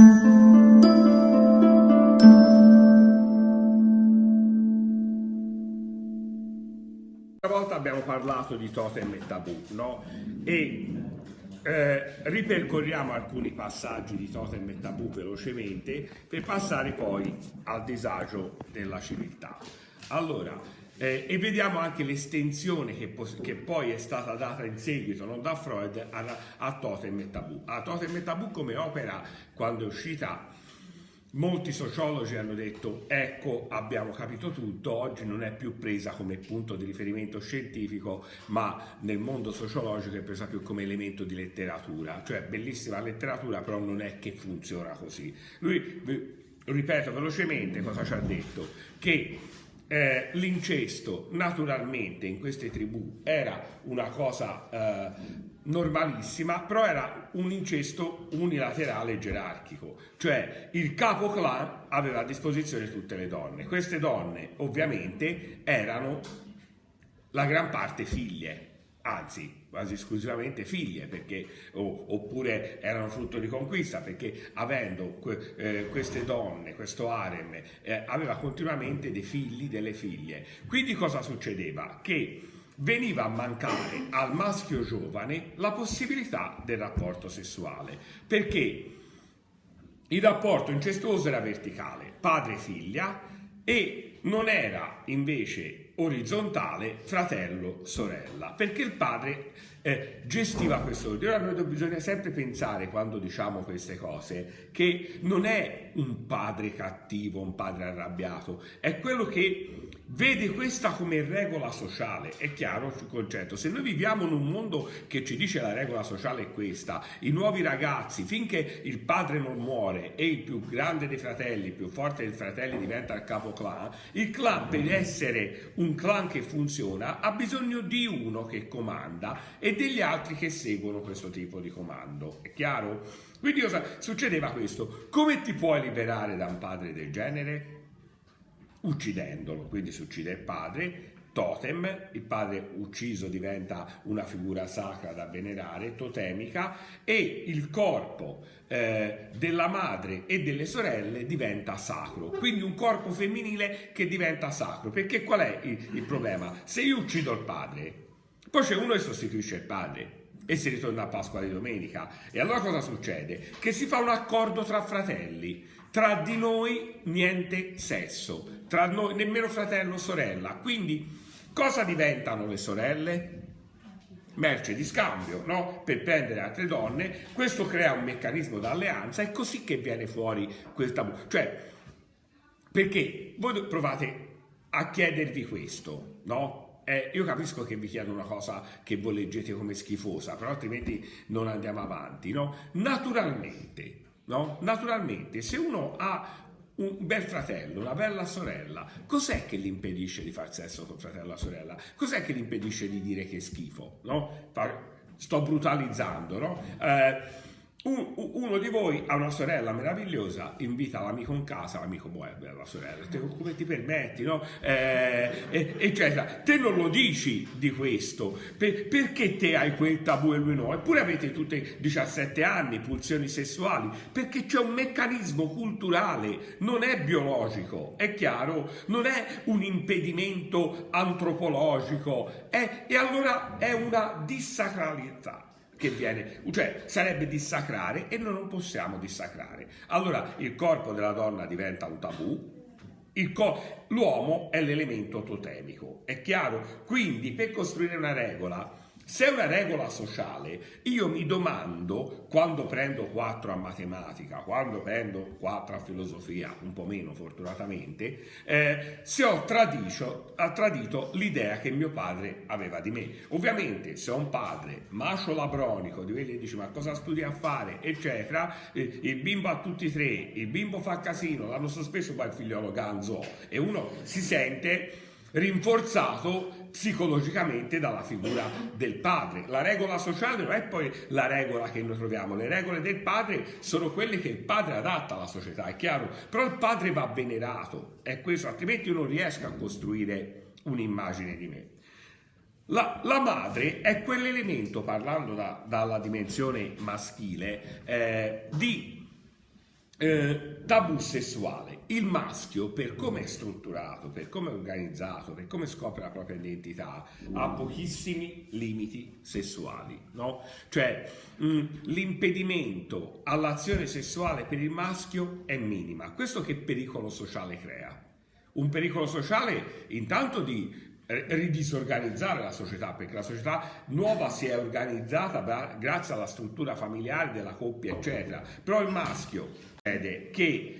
Una volta abbiamo parlato di totem e tabù, no? E eh, ripercorriamo alcuni passaggi di totem e tabù velocemente per passare poi al disagio della civiltà. Allora, eh, e vediamo anche l'estensione che, pos- che, poi è stata data in seguito no, da Freud a, a Totem e Tabù. A Totem e Tabù come opera, quando è uscita, molti sociologi hanno detto ecco abbiamo capito tutto, oggi non è più presa come punto di riferimento scientifico, ma nel mondo sociologico è presa più come elemento di letteratura, cioè bellissima letteratura, però non è che funziona così. Lui, ripeto velocemente cosa ci ha detto, che eh, l'incesto naturalmente in queste tribù era una cosa eh, normalissima, però era un incesto unilaterale gerarchico, cioè il capo clan aveva a disposizione tutte le donne. Queste donne ovviamente erano la gran parte figlie, anzi quasi esclusivamente figlie, perché, oh, oppure erano frutto di conquista, perché avendo que, eh, queste donne, questo harem, eh, aveva continuamente dei figli, delle figlie. Quindi cosa succedeva? Che veniva a mancare al maschio giovane la possibilità del rapporto sessuale, perché il rapporto incestuoso era verticale, padre-figlia, e non era invece orizzontale fratello-sorella, perché il padre eh, gestiva questo ordine. Ora noi bisogna sempre pensare quando diciamo queste cose che non è un padre cattivo, un padre arrabbiato, è quello che vede questa come regola sociale. È chiaro il concetto? Se noi viviamo in un mondo che ci dice la regola sociale è questa, i nuovi ragazzi, finché il padre non muore e il più grande dei fratelli, il più forte dei fratelli diventa il capo clan, il clan per essere un clan che funziona ha bisogno di uno che comanda e degli altri che seguono questo tipo di comando. È chiaro? Quindi succedeva questo? Come ti puoi liberare da un padre del genere? Uccidendolo, quindi si uccide il padre, totem, il padre ucciso diventa una figura sacra da venerare, totemica, e il corpo eh, della madre e delle sorelle diventa sacro, quindi un corpo femminile che diventa sacro, perché qual è il, il problema? Se io uccido il padre, poi c'è uno che sostituisce il padre e si ritorna a Pasqua di domenica. E allora cosa succede? Che si fa un accordo tra fratelli. Tra di noi niente sesso, tra noi nemmeno fratello o sorella. Quindi cosa diventano le sorelle? Merce di scambio, no? Per prendere altre donne. Questo crea un meccanismo d'alleanza. È così che viene fuori quel tabù. Cioè, perché voi provate a chiedervi questo, no? Eh, io capisco che vi chiedo una cosa che voi leggete come schifosa, però altrimenti non andiamo avanti, no? Naturalmente, no? Naturalmente, se uno ha un bel fratello, una bella sorella, cos'è che gli impedisce di far sesso con fratello e la sorella? Cos'è che gli impedisce di dire che è schifo, no? Sto brutalizzando, no? Eh, un, uno di voi ha una sorella meravigliosa, invita l'amico in casa, l'amico muove la sorella, te, come ti permetti, no? Eh, eccetera. Te non lo dici di questo, per, perché te hai quel tabù e lui no? Eppure avete tutte 17 anni, pulsioni sessuali, perché c'è un meccanismo culturale, non è biologico, è chiaro? Non è un impedimento antropologico, è, e allora è una dissacralità che viene, cioè sarebbe dissacrare e noi non possiamo dissacrare. Allora il corpo della donna diventa un tabù, co- l'uomo è l'elemento totemico, è chiaro? Quindi per costruire una regola se è una regola sociale, io mi domando, quando prendo 4 a matematica, quando prendo 4 a filosofia, un po' meno fortunatamente, eh, se ho tradito, tradito l'idea che mio padre aveva di me. Ovviamente, se ho un padre macio labronico, di quelli che dice ma cosa studi a fare, eccetera, eh, il bimbo ha tutti e tre, il bimbo fa casino, l'hanno sospeso poi il figliolo ganzo e uno si sente rinforzato psicologicamente dalla figura del padre. La regola sociale non è poi la regola che noi troviamo, le regole del padre sono quelle che il padre adatta alla società, è chiaro, però il padre va venerato, è questo, altrimenti io non riesco a costruire un'immagine di me. La, la, madre è quell'elemento, parlando da, dalla dimensione maschile, eh, di eh, tabù sessuale. Il maschio, per come è strutturato, per come è organizzato, per come scopre la propria identità, ha pochissimi limiti sessuali, no? Cioè, mh, mm, l'impedimento all'azione sessuale per il maschio è minima. Questo che pericolo sociale crea? Un pericolo sociale intanto di ridisorganizzare la società, perché la società nuova si è organizzata grazie alla struttura familiare della coppia, eccetera. Però il maschio vede che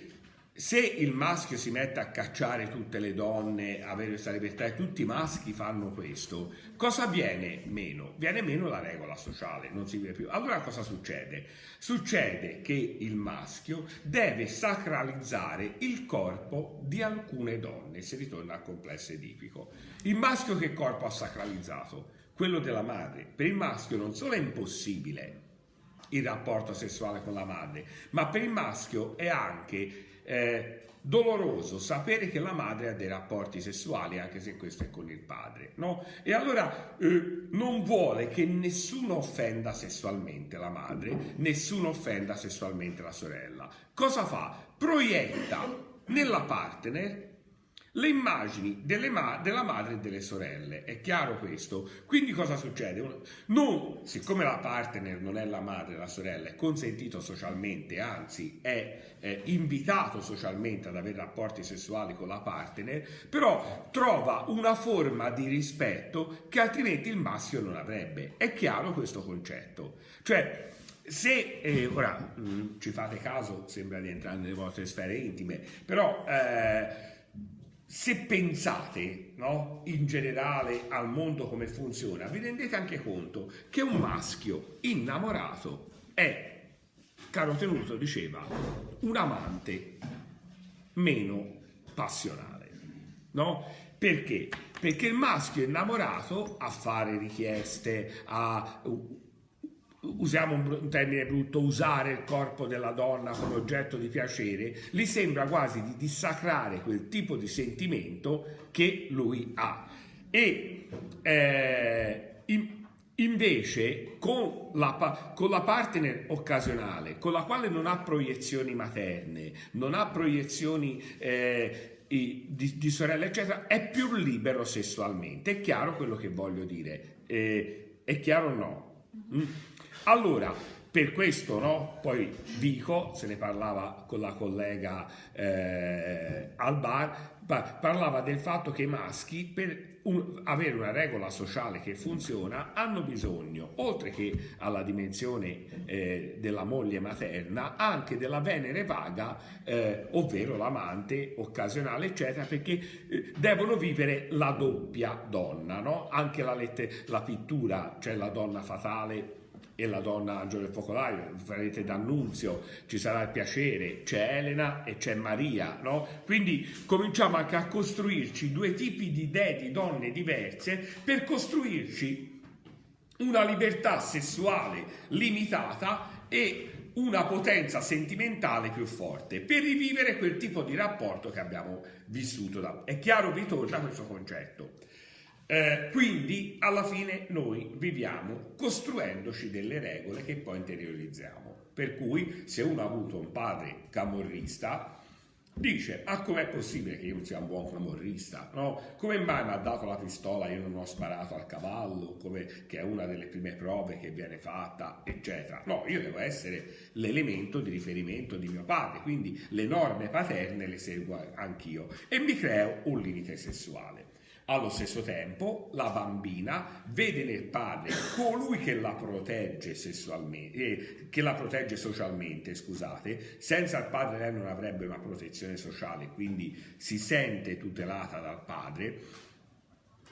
se il maschio si mette a cacciare tutte le donne, avere questa libertà e tutti i maschi fanno questo, cosa viene meno? Viene meno la regola sociale, non si vede più. Allora cosa succede? Succede che il maschio deve sacralizzare il corpo di alcune donne, si ritorna al complesso edipico. Il maschio che corpo ha sacralizzato? Quello della madre. Per il maschio non solo è impossibile il rapporto sessuale con la madre, ma per il maschio è anche eh, doloroso sapere che la madre ha dei rapporti sessuali, anche se questo è con il padre, no? E allora eh, non vuole che nessuno offenda sessualmente la madre, nessuno offenda sessualmente la sorella. Cosa fa? Proietta nella partner le immagini ma- della madre e delle sorelle. È chiaro questo? Quindi cosa succede? Non, siccome la partner non è la madre la sorella, è consentito socialmente, anzi è, è invitato socialmente ad avere rapporti sessuali con la partner, però trova una forma di rispetto che altrimenti il maschio non avrebbe. È chiaro questo concetto? Cioè, se eh, ora mh, mm, ci fate caso, sembra di entrare nelle vostre sfere intime, però eh, se pensate no, in generale al mondo come funziona, vi rendete anche conto che un maschio innamorato è, caro Tenuto diceva, un amante meno passionale. No? Perché? Perché il maschio innamorato a fare richieste, a usiamo un termine brutto, usare il corpo della donna come oggetto di piacere, gli sembra quasi di dissacrare quel tipo di sentimento che lui ha. E eh, in, invece con la, con la partner occasionale, con la quale non ha proiezioni materne, non ha proiezioni... Eh, di, di, sorella, eccetera, è più libero sessualmente. È chiaro quello che voglio dire? Eh, è chiaro o no? Mm? Allora, per questo, no? Poi Vico, se ne parlava con la collega eh, al bar, parlava del fatto che i maschi per un, avere una regola sociale che funziona hanno bisogno, oltre che alla dimensione eh, della moglie materna, anche della venere vaga, eh, ovvero l'amante occasionale, eccetera, perché eh, devono vivere la doppia donna, no? Anche la, lette, la pittura, cioè la donna fatale e la donna angelo del focolaio, farete d'annunzio, ci sarà il piacere, c'è Elena e c'è Maria, no? Quindi cominciamo anche a costruirci due tipi di idee di donne diverse per costruirci una libertà sessuale limitata e una potenza sentimentale più forte per rivivere quel tipo di rapporto che abbiamo vissuto. Da... È chiaro, ritorna questo concetto. Eh, quindi alla fine noi viviamo costruendoci delle regole che poi interiorizziamo. Per cui se uno ha avuto un padre camorrista, dice, ah com'è possibile che io non sia un buon camorrista? No? Come mai mi ha dato la pistola e io non ho sparato al cavallo, come, che è una delle prime prove che viene fatta, eccetera. No, io devo essere l'elemento di riferimento di mio padre, quindi le norme paterne le seguo anch'io e mi creo un limite sessuale. Allo stesso tempo, la bambina vede nel padre colui che la protegge eh, che la protegge socialmente, scusate, senza il padre lei non avrebbe una protezione sociale, quindi si sente tutelata dal padre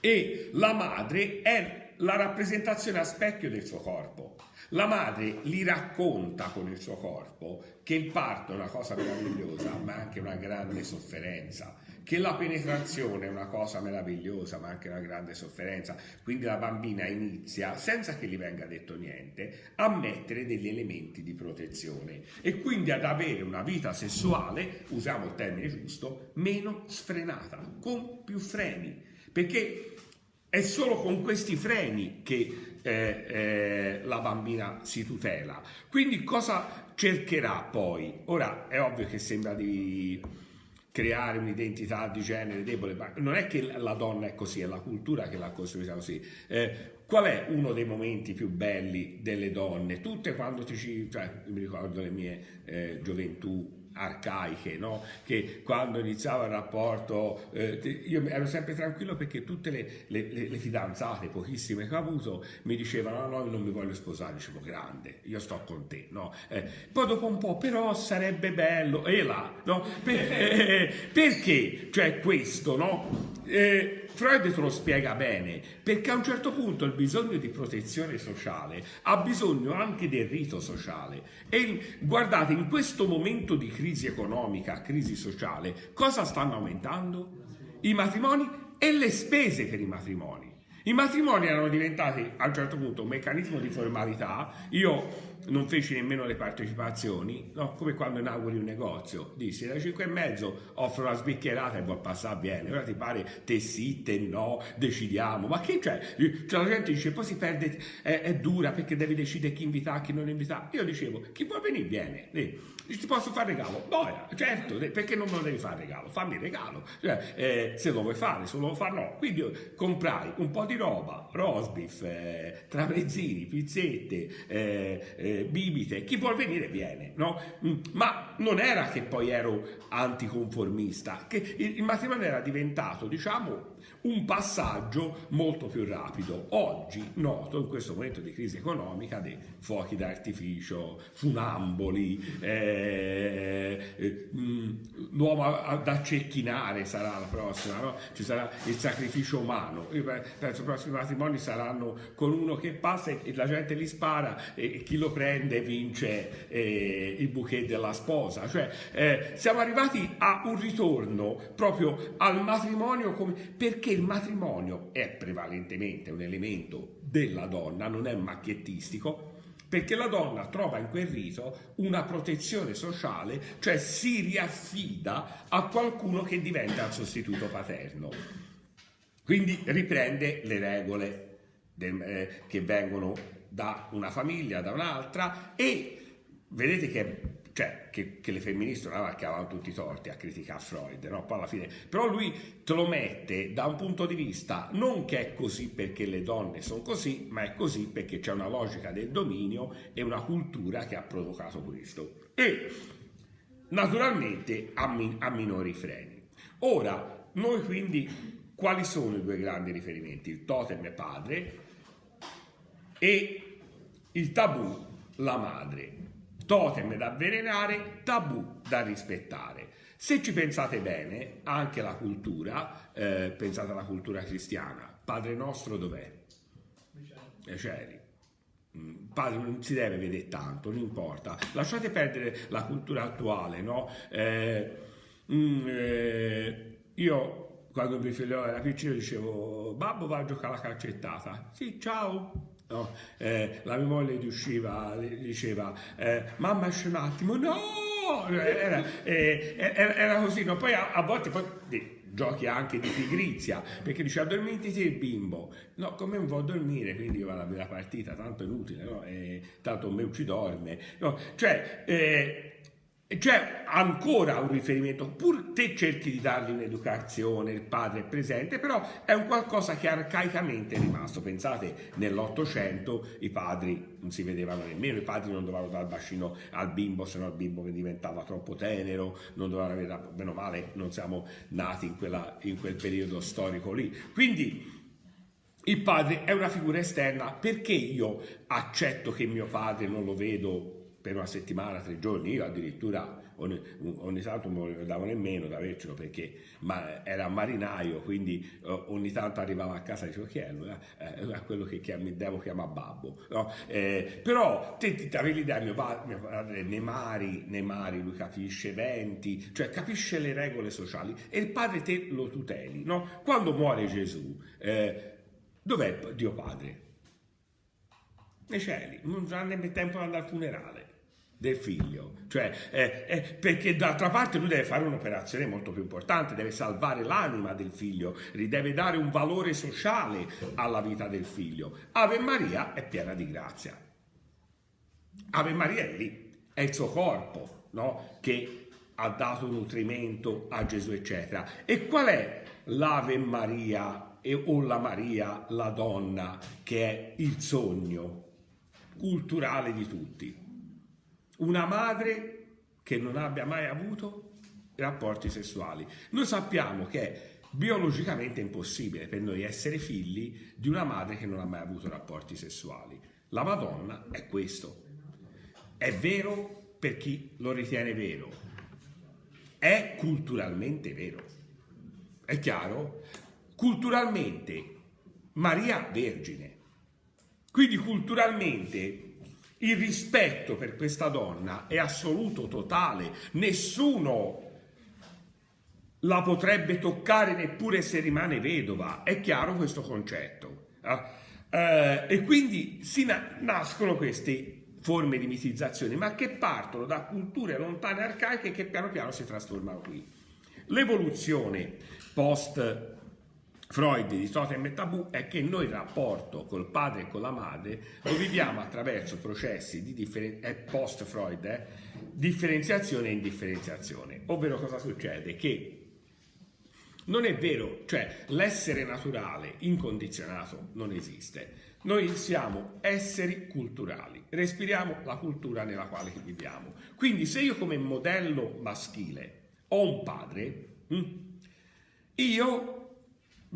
e la madre è la rappresentazione a specchio del suo corpo. La madre gli racconta con il suo corpo che il parto è una cosa meravigliosa, ma anche una grande sofferenza che la penetrazione è una cosa meravigliosa ma anche una grande sofferenza, quindi la bambina inizia, senza che gli venga detto niente, a mettere degli elementi di protezione. E quindi ad avere una vita sessuale, usiamo il termine giusto, meno sfrenata, con più freni, perché è solo con questi freni che eh, eh, la bambina si tutela. Quindi cosa cercherà poi, ora è ovvio che sembra di creare un'identità di genere debole, ma non è che la donna è così, è la cultura che l'ha costruita così. Eh, qual è uno dei momenti più belli delle donne? Tutte quando ti ci, cioè, mi ricordo le mie eh, gioventù arcaiche, no? che quando iniziava il rapporto eh, io ero sempre tranquillo perché tutte le, le, le, le, fidanzate, pochissime che ho avuto, mi dicevano no, no, io non mi voglio sposare, dicevo grande, io sto con te. No? Eh, poi dopo un po', però sarebbe bello, e là, no? per, eh, perché? Cioè questo, no? Eh, Freud te lo spiega bene, perché a un certo punto il bisogno di protezione sociale ha bisogno anche del rito sociale. E guardate, in questo momento di crisi economica, crisi sociale, cosa stanno aumentando? I matrimoni e le spese per i matrimoni. I matrimoni erano diventati a un certo punto un meccanismo di formalità. Io non feci nemmeno le partecipazioni, no? come quando inauguri un negozio, dissi alle 5 e mezzo offro la sbicchierata e vuol passare bene, ora ti pare te sì, te no, decidiamo, ma che c'è? Cioè, la gente dice poi si perde, è, è dura perché devi decidere chi invita, chi non invita. Io dicevo, chi può venire viene. Eh ti posso fare regalo? Boia, certo, perché non me lo devi fare regalo? Fammi regalo. Cioè, eh, se lo vuoi fare, se lo vuoi fare no. Quindi comprai un po' di roba, rosbif, eh, tramezzini, pizzette, eh, bibite, chi vuol venire viene, no? Mm, ma non era che poi ero anticonformista, che il matrimonio era diventato, diciamo, un passaggio molto più rapido. Oggi noto in questo momento di crisi economica dei fuochi d'artificio, funamboli, eh, eh, mm, l'uomo da cecchinare sarà la prossima, no? ci sarà il sacrificio umano. Io penso i prossimi matrimoni saranno con uno che passa e la gente li spara e chi lo prende vince eh, il bouquet della sposa. Cioè, eh, siamo arrivati a un ritorno proprio al matrimonio come, perché il matrimonio è prevalentemente un elemento della donna, non è macchiettistico, perché la donna trova in quel rito una protezione sociale, cioè si riaffida a qualcuno che diventa il sostituto paterno. Quindi riprende le regole del, eh, che vengono da una famiglia, da un'altra e vedete che cioè che, che le femministe non che avevano tutti i torti a criticare Freud, no? Poi alla fine, però lui te lo mette da un punto di vista non che è così perché le donne sono così, ma è così perché c'è una logica del dominio e una cultura che ha provocato questo. E naturalmente a, min- a minori freni. Ora, noi quindi quali sono i due grandi riferimenti? Il totem è padre e il tabù la madre totem da avvelenare, tabù da rispettare. Se ci pensate bene, anche la cultura, eh, pensate alla cultura cristiana, Padre nostro dov'è? Cieli. Mm, padre non si deve vedere tanto, non importa. Lasciate perdere la cultura attuale, no? Eh, mm, eh, io quando mio figlio era piccino dicevo, babbo va a giocare alla calcettata. Sì, ciao, No? Eh, la mia moglie usciva, diceva, eh, mamma esce un attimo, no! Era, eh, era così, no? poi a, a volte poi, giochi anche di pigrizia, perché dice addormenti te il bimbo, no, come non vuoi dormire, quindi io vado a vedere la partita, tanto è inutile, no? tanto me ci dorme, no? cioè eh, c'è ancora un riferimento, pur te cerchi di dargli un'educazione, il padre è presente, però è un qualcosa che arcaicamente è rimasto. Pensate, nell'Ottocento i padri non si vedevano nemmeno, i padri non dovevano dare il bacino al bimbo, se no il bimbo diventava troppo tenero, non dovevano avere, meno male, non siamo nati in, quella, in quel periodo storico lì. Quindi il padre è una figura esterna, perché io accetto che mio padre non lo vedo per una settimana, tre giorni, io addirittura ogni, ogni tanto non lo davo nemmeno da avercelo perché ma era marinaio, quindi uh, ogni tanto arrivava a casa e dicevo chi è lui? Eh, è quello che chiam- devo chiamare babbo. No? Eh, però te ti avevi l'idea, mio, pa- mio padre nei mari, nei mari, lui capisce eventi, cioè capisce le regole sociali e il padre te lo tuteli. No? Quando muore Gesù, eh, dov'è Dio Padre? Nei cieli, non ha nemmeno tempo di andare al funerale del figlio, cioè, eh, eh, perché d'altra parte lui deve fare un'operazione molto più importante, deve salvare l'anima del figlio, gli deve dare un valore sociale alla vita del figlio. Ave Maria è piena di grazia. Ave Maria è lì. è il suo corpo no? che ha dato nutrimento a Gesù, eccetera. E qual è l'Ave Maria e, o la Maria, la donna, che è il sogno culturale di tutti? Una madre che non abbia mai avuto rapporti sessuali. Noi sappiamo che è biologicamente impossibile per noi essere figli di una madre che non ha mai avuto rapporti sessuali. La Madonna è questo. È vero per chi lo ritiene vero. È culturalmente vero. È chiaro? Culturalmente Maria Vergine. Quindi culturalmente il rispetto per questa donna è assoluto, totale. Nessuno la potrebbe toccare neppure se rimane vedova. È chiaro questo concetto. Eh, e quindi si na- nascono queste forme di mitizzazione, ma che partono da culture lontane arcaiche che piano piano si trasformano qui. L'evoluzione post Freud di Totem e Tabù è che noi il rapporto col padre e con la madre lo viviamo attraverso processi di differen- eh, post Freud, eh, differenziazione e indifferenziazione. Ovvero cosa succede? Che non è vero, cioè l'essere naturale incondizionato non esiste. Noi siamo esseri culturali, respiriamo la cultura nella quale viviamo. Quindi se io come modello maschile ho un padre, hm, io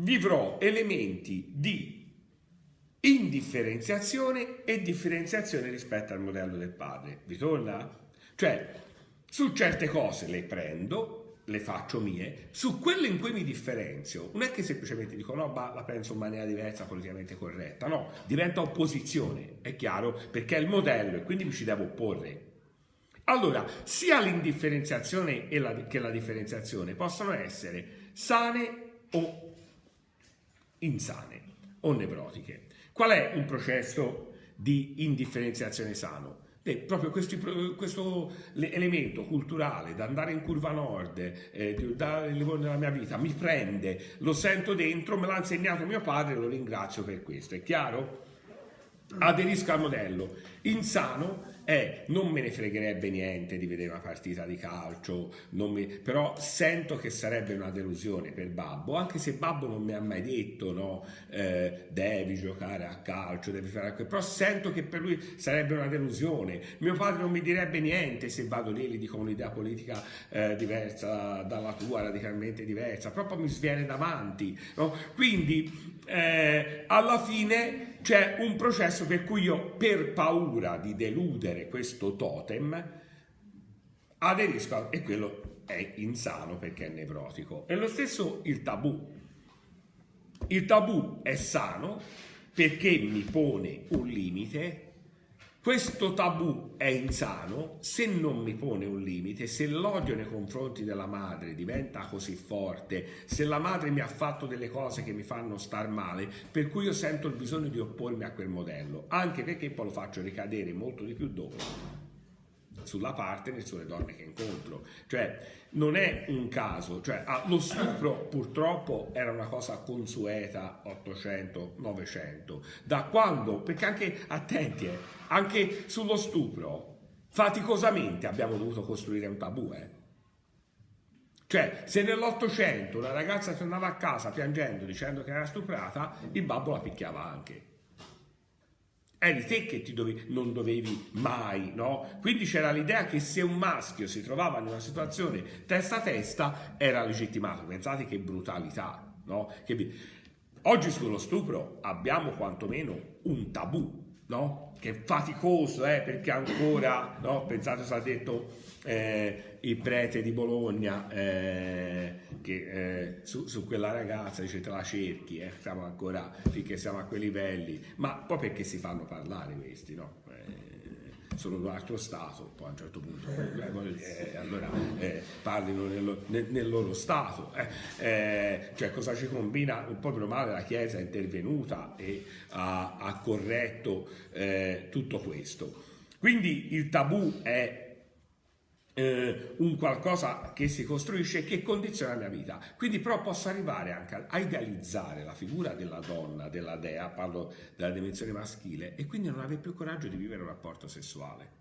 vivrò elementi di indifferenziazione e differenziazione rispetto al modello del padre. Vi torna? Cioè, su certe cose le prendo, le faccio mie, su quelle in cui mi differenzio, non è che semplicemente dico no, ma la penso in maniera diversa, politicamente corretta, no, diventa opposizione, è chiaro, perché è il modello e quindi mi ci devo opporre. Allora, sia l'indifferenziazione che la differenziazione possono essere sane o insane o nevrotiche. Qual è un processo di indifferenziazione sano? E proprio questi, questo elemento culturale da andare in curva nord, eh, da nella mia vita, mi prende, lo sento dentro, me l'ha insegnato mio padre, lo ringrazio per questo. È chiaro? Aderisco al modello. Insano è non me ne fregherebbe niente di vedere una partita di calcio, mi, però sento che sarebbe una delusione per Babbo, anche se Babbo non mi ha mai detto no, eh, devi giocare a calcio, devi fare quello, però sento che per lui sarebbe una delusione. Mio padre non mi direbbe niente se vado lì e gli dico un'idea politica eh, diversa dalla tua, radicalmente diversa, proprio mi sviene davanti. No? Quindi eh, alla fine c'è un processo per cui io per paura di deludere questo totem aderisco e quello è insano perché è nevrotico. E lo stesso il tabù. Il tabù è sano perché mi pone un limite questo tabù è insano se non mi pone un limite, se l'odio nei confronti della madre diventa così forte, se la madre mi ha fatto delle cose che mi fanno star male, per cui io sento il bisogno di oppormi a quel modello, anche perché poi lo faccio ricadere molto di più dove? Sulla partner sulle donne che incontro. Cioè, non è un caso, cioè, ah, lo stupro purtroppo era una cosa consueta 800-900. Da quando? Perché anche, attenti, eh, anche sullo stupro, faticosamente abbiamo dovuto costruire un tabù, eh. Cioè, se nell'Ottocento una ragazza tornava a casa piangendo dicendo che era stuprata, il babbo la picchiava anche eri te che ti dovevi, non dovevi mai, no? Quindi c'era l'idea che se un maschio si trovava in una situazione testa a testa era legittimato. Pensate che brutalità, no? Che... Oggi sullo stupro abbiamo quantomeno un tabù, no? Che è faticoso, eh, perché ancora, no? Pensate cosa ha detto eh, il prete di Bologna eh, che, eh, su, su, quella ragazza dice te la cerchi, eh, siamo ancora finché siamo a quei livelli, ma poi perché si fanno parlare questi, no? Eh, sono un altro Stato, poi a un certo punto eh, allora parlino nel, nel, nel, loro Stato, cioè cosa ci combina? Un po' meno male la Chiesa è intervenuta e ha, ha corretto tutto questo. Quindi il tabù è eh, un qualcosa che si costruisce e che condiziona la mia vita. Quindi però posso arrivare anche a idealizzare la figura della donna, della dea, parlo della dimensione maschile, e quindi non avere più coraggio di vivere un rapporto sessuale.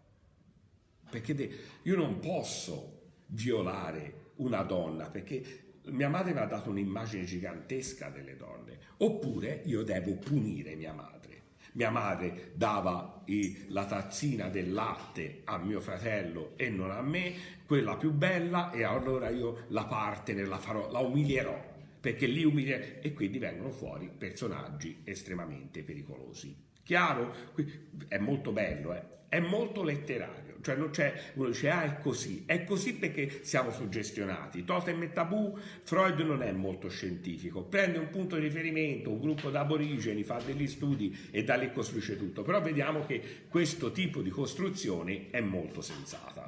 perché de- io non posso violare una donna perché mia madre mi ha dato un'immagine gigantesca delle donne, oppure io devo punire mia madre. Mia madre dava i, la tazzina del latte a mio fratello e non a me, quella più bella, e allora io la parte la, farò, la umilierò perché li umilia e quindi vengono fuori personaggi estremamente pericolosi. Chiaro? È molto bello, eh? è molto letterario, cioè non c'è uno dice ah è così, è così perché siamo suggestionati. Totem e tabù, Freud non è molto scientifico, prende un punto di riferimento, un gruppo d'aborigeni, fa degli studi e da lì costruisce tutto, però vediamo che questo tipo di costruzione è molto sensata.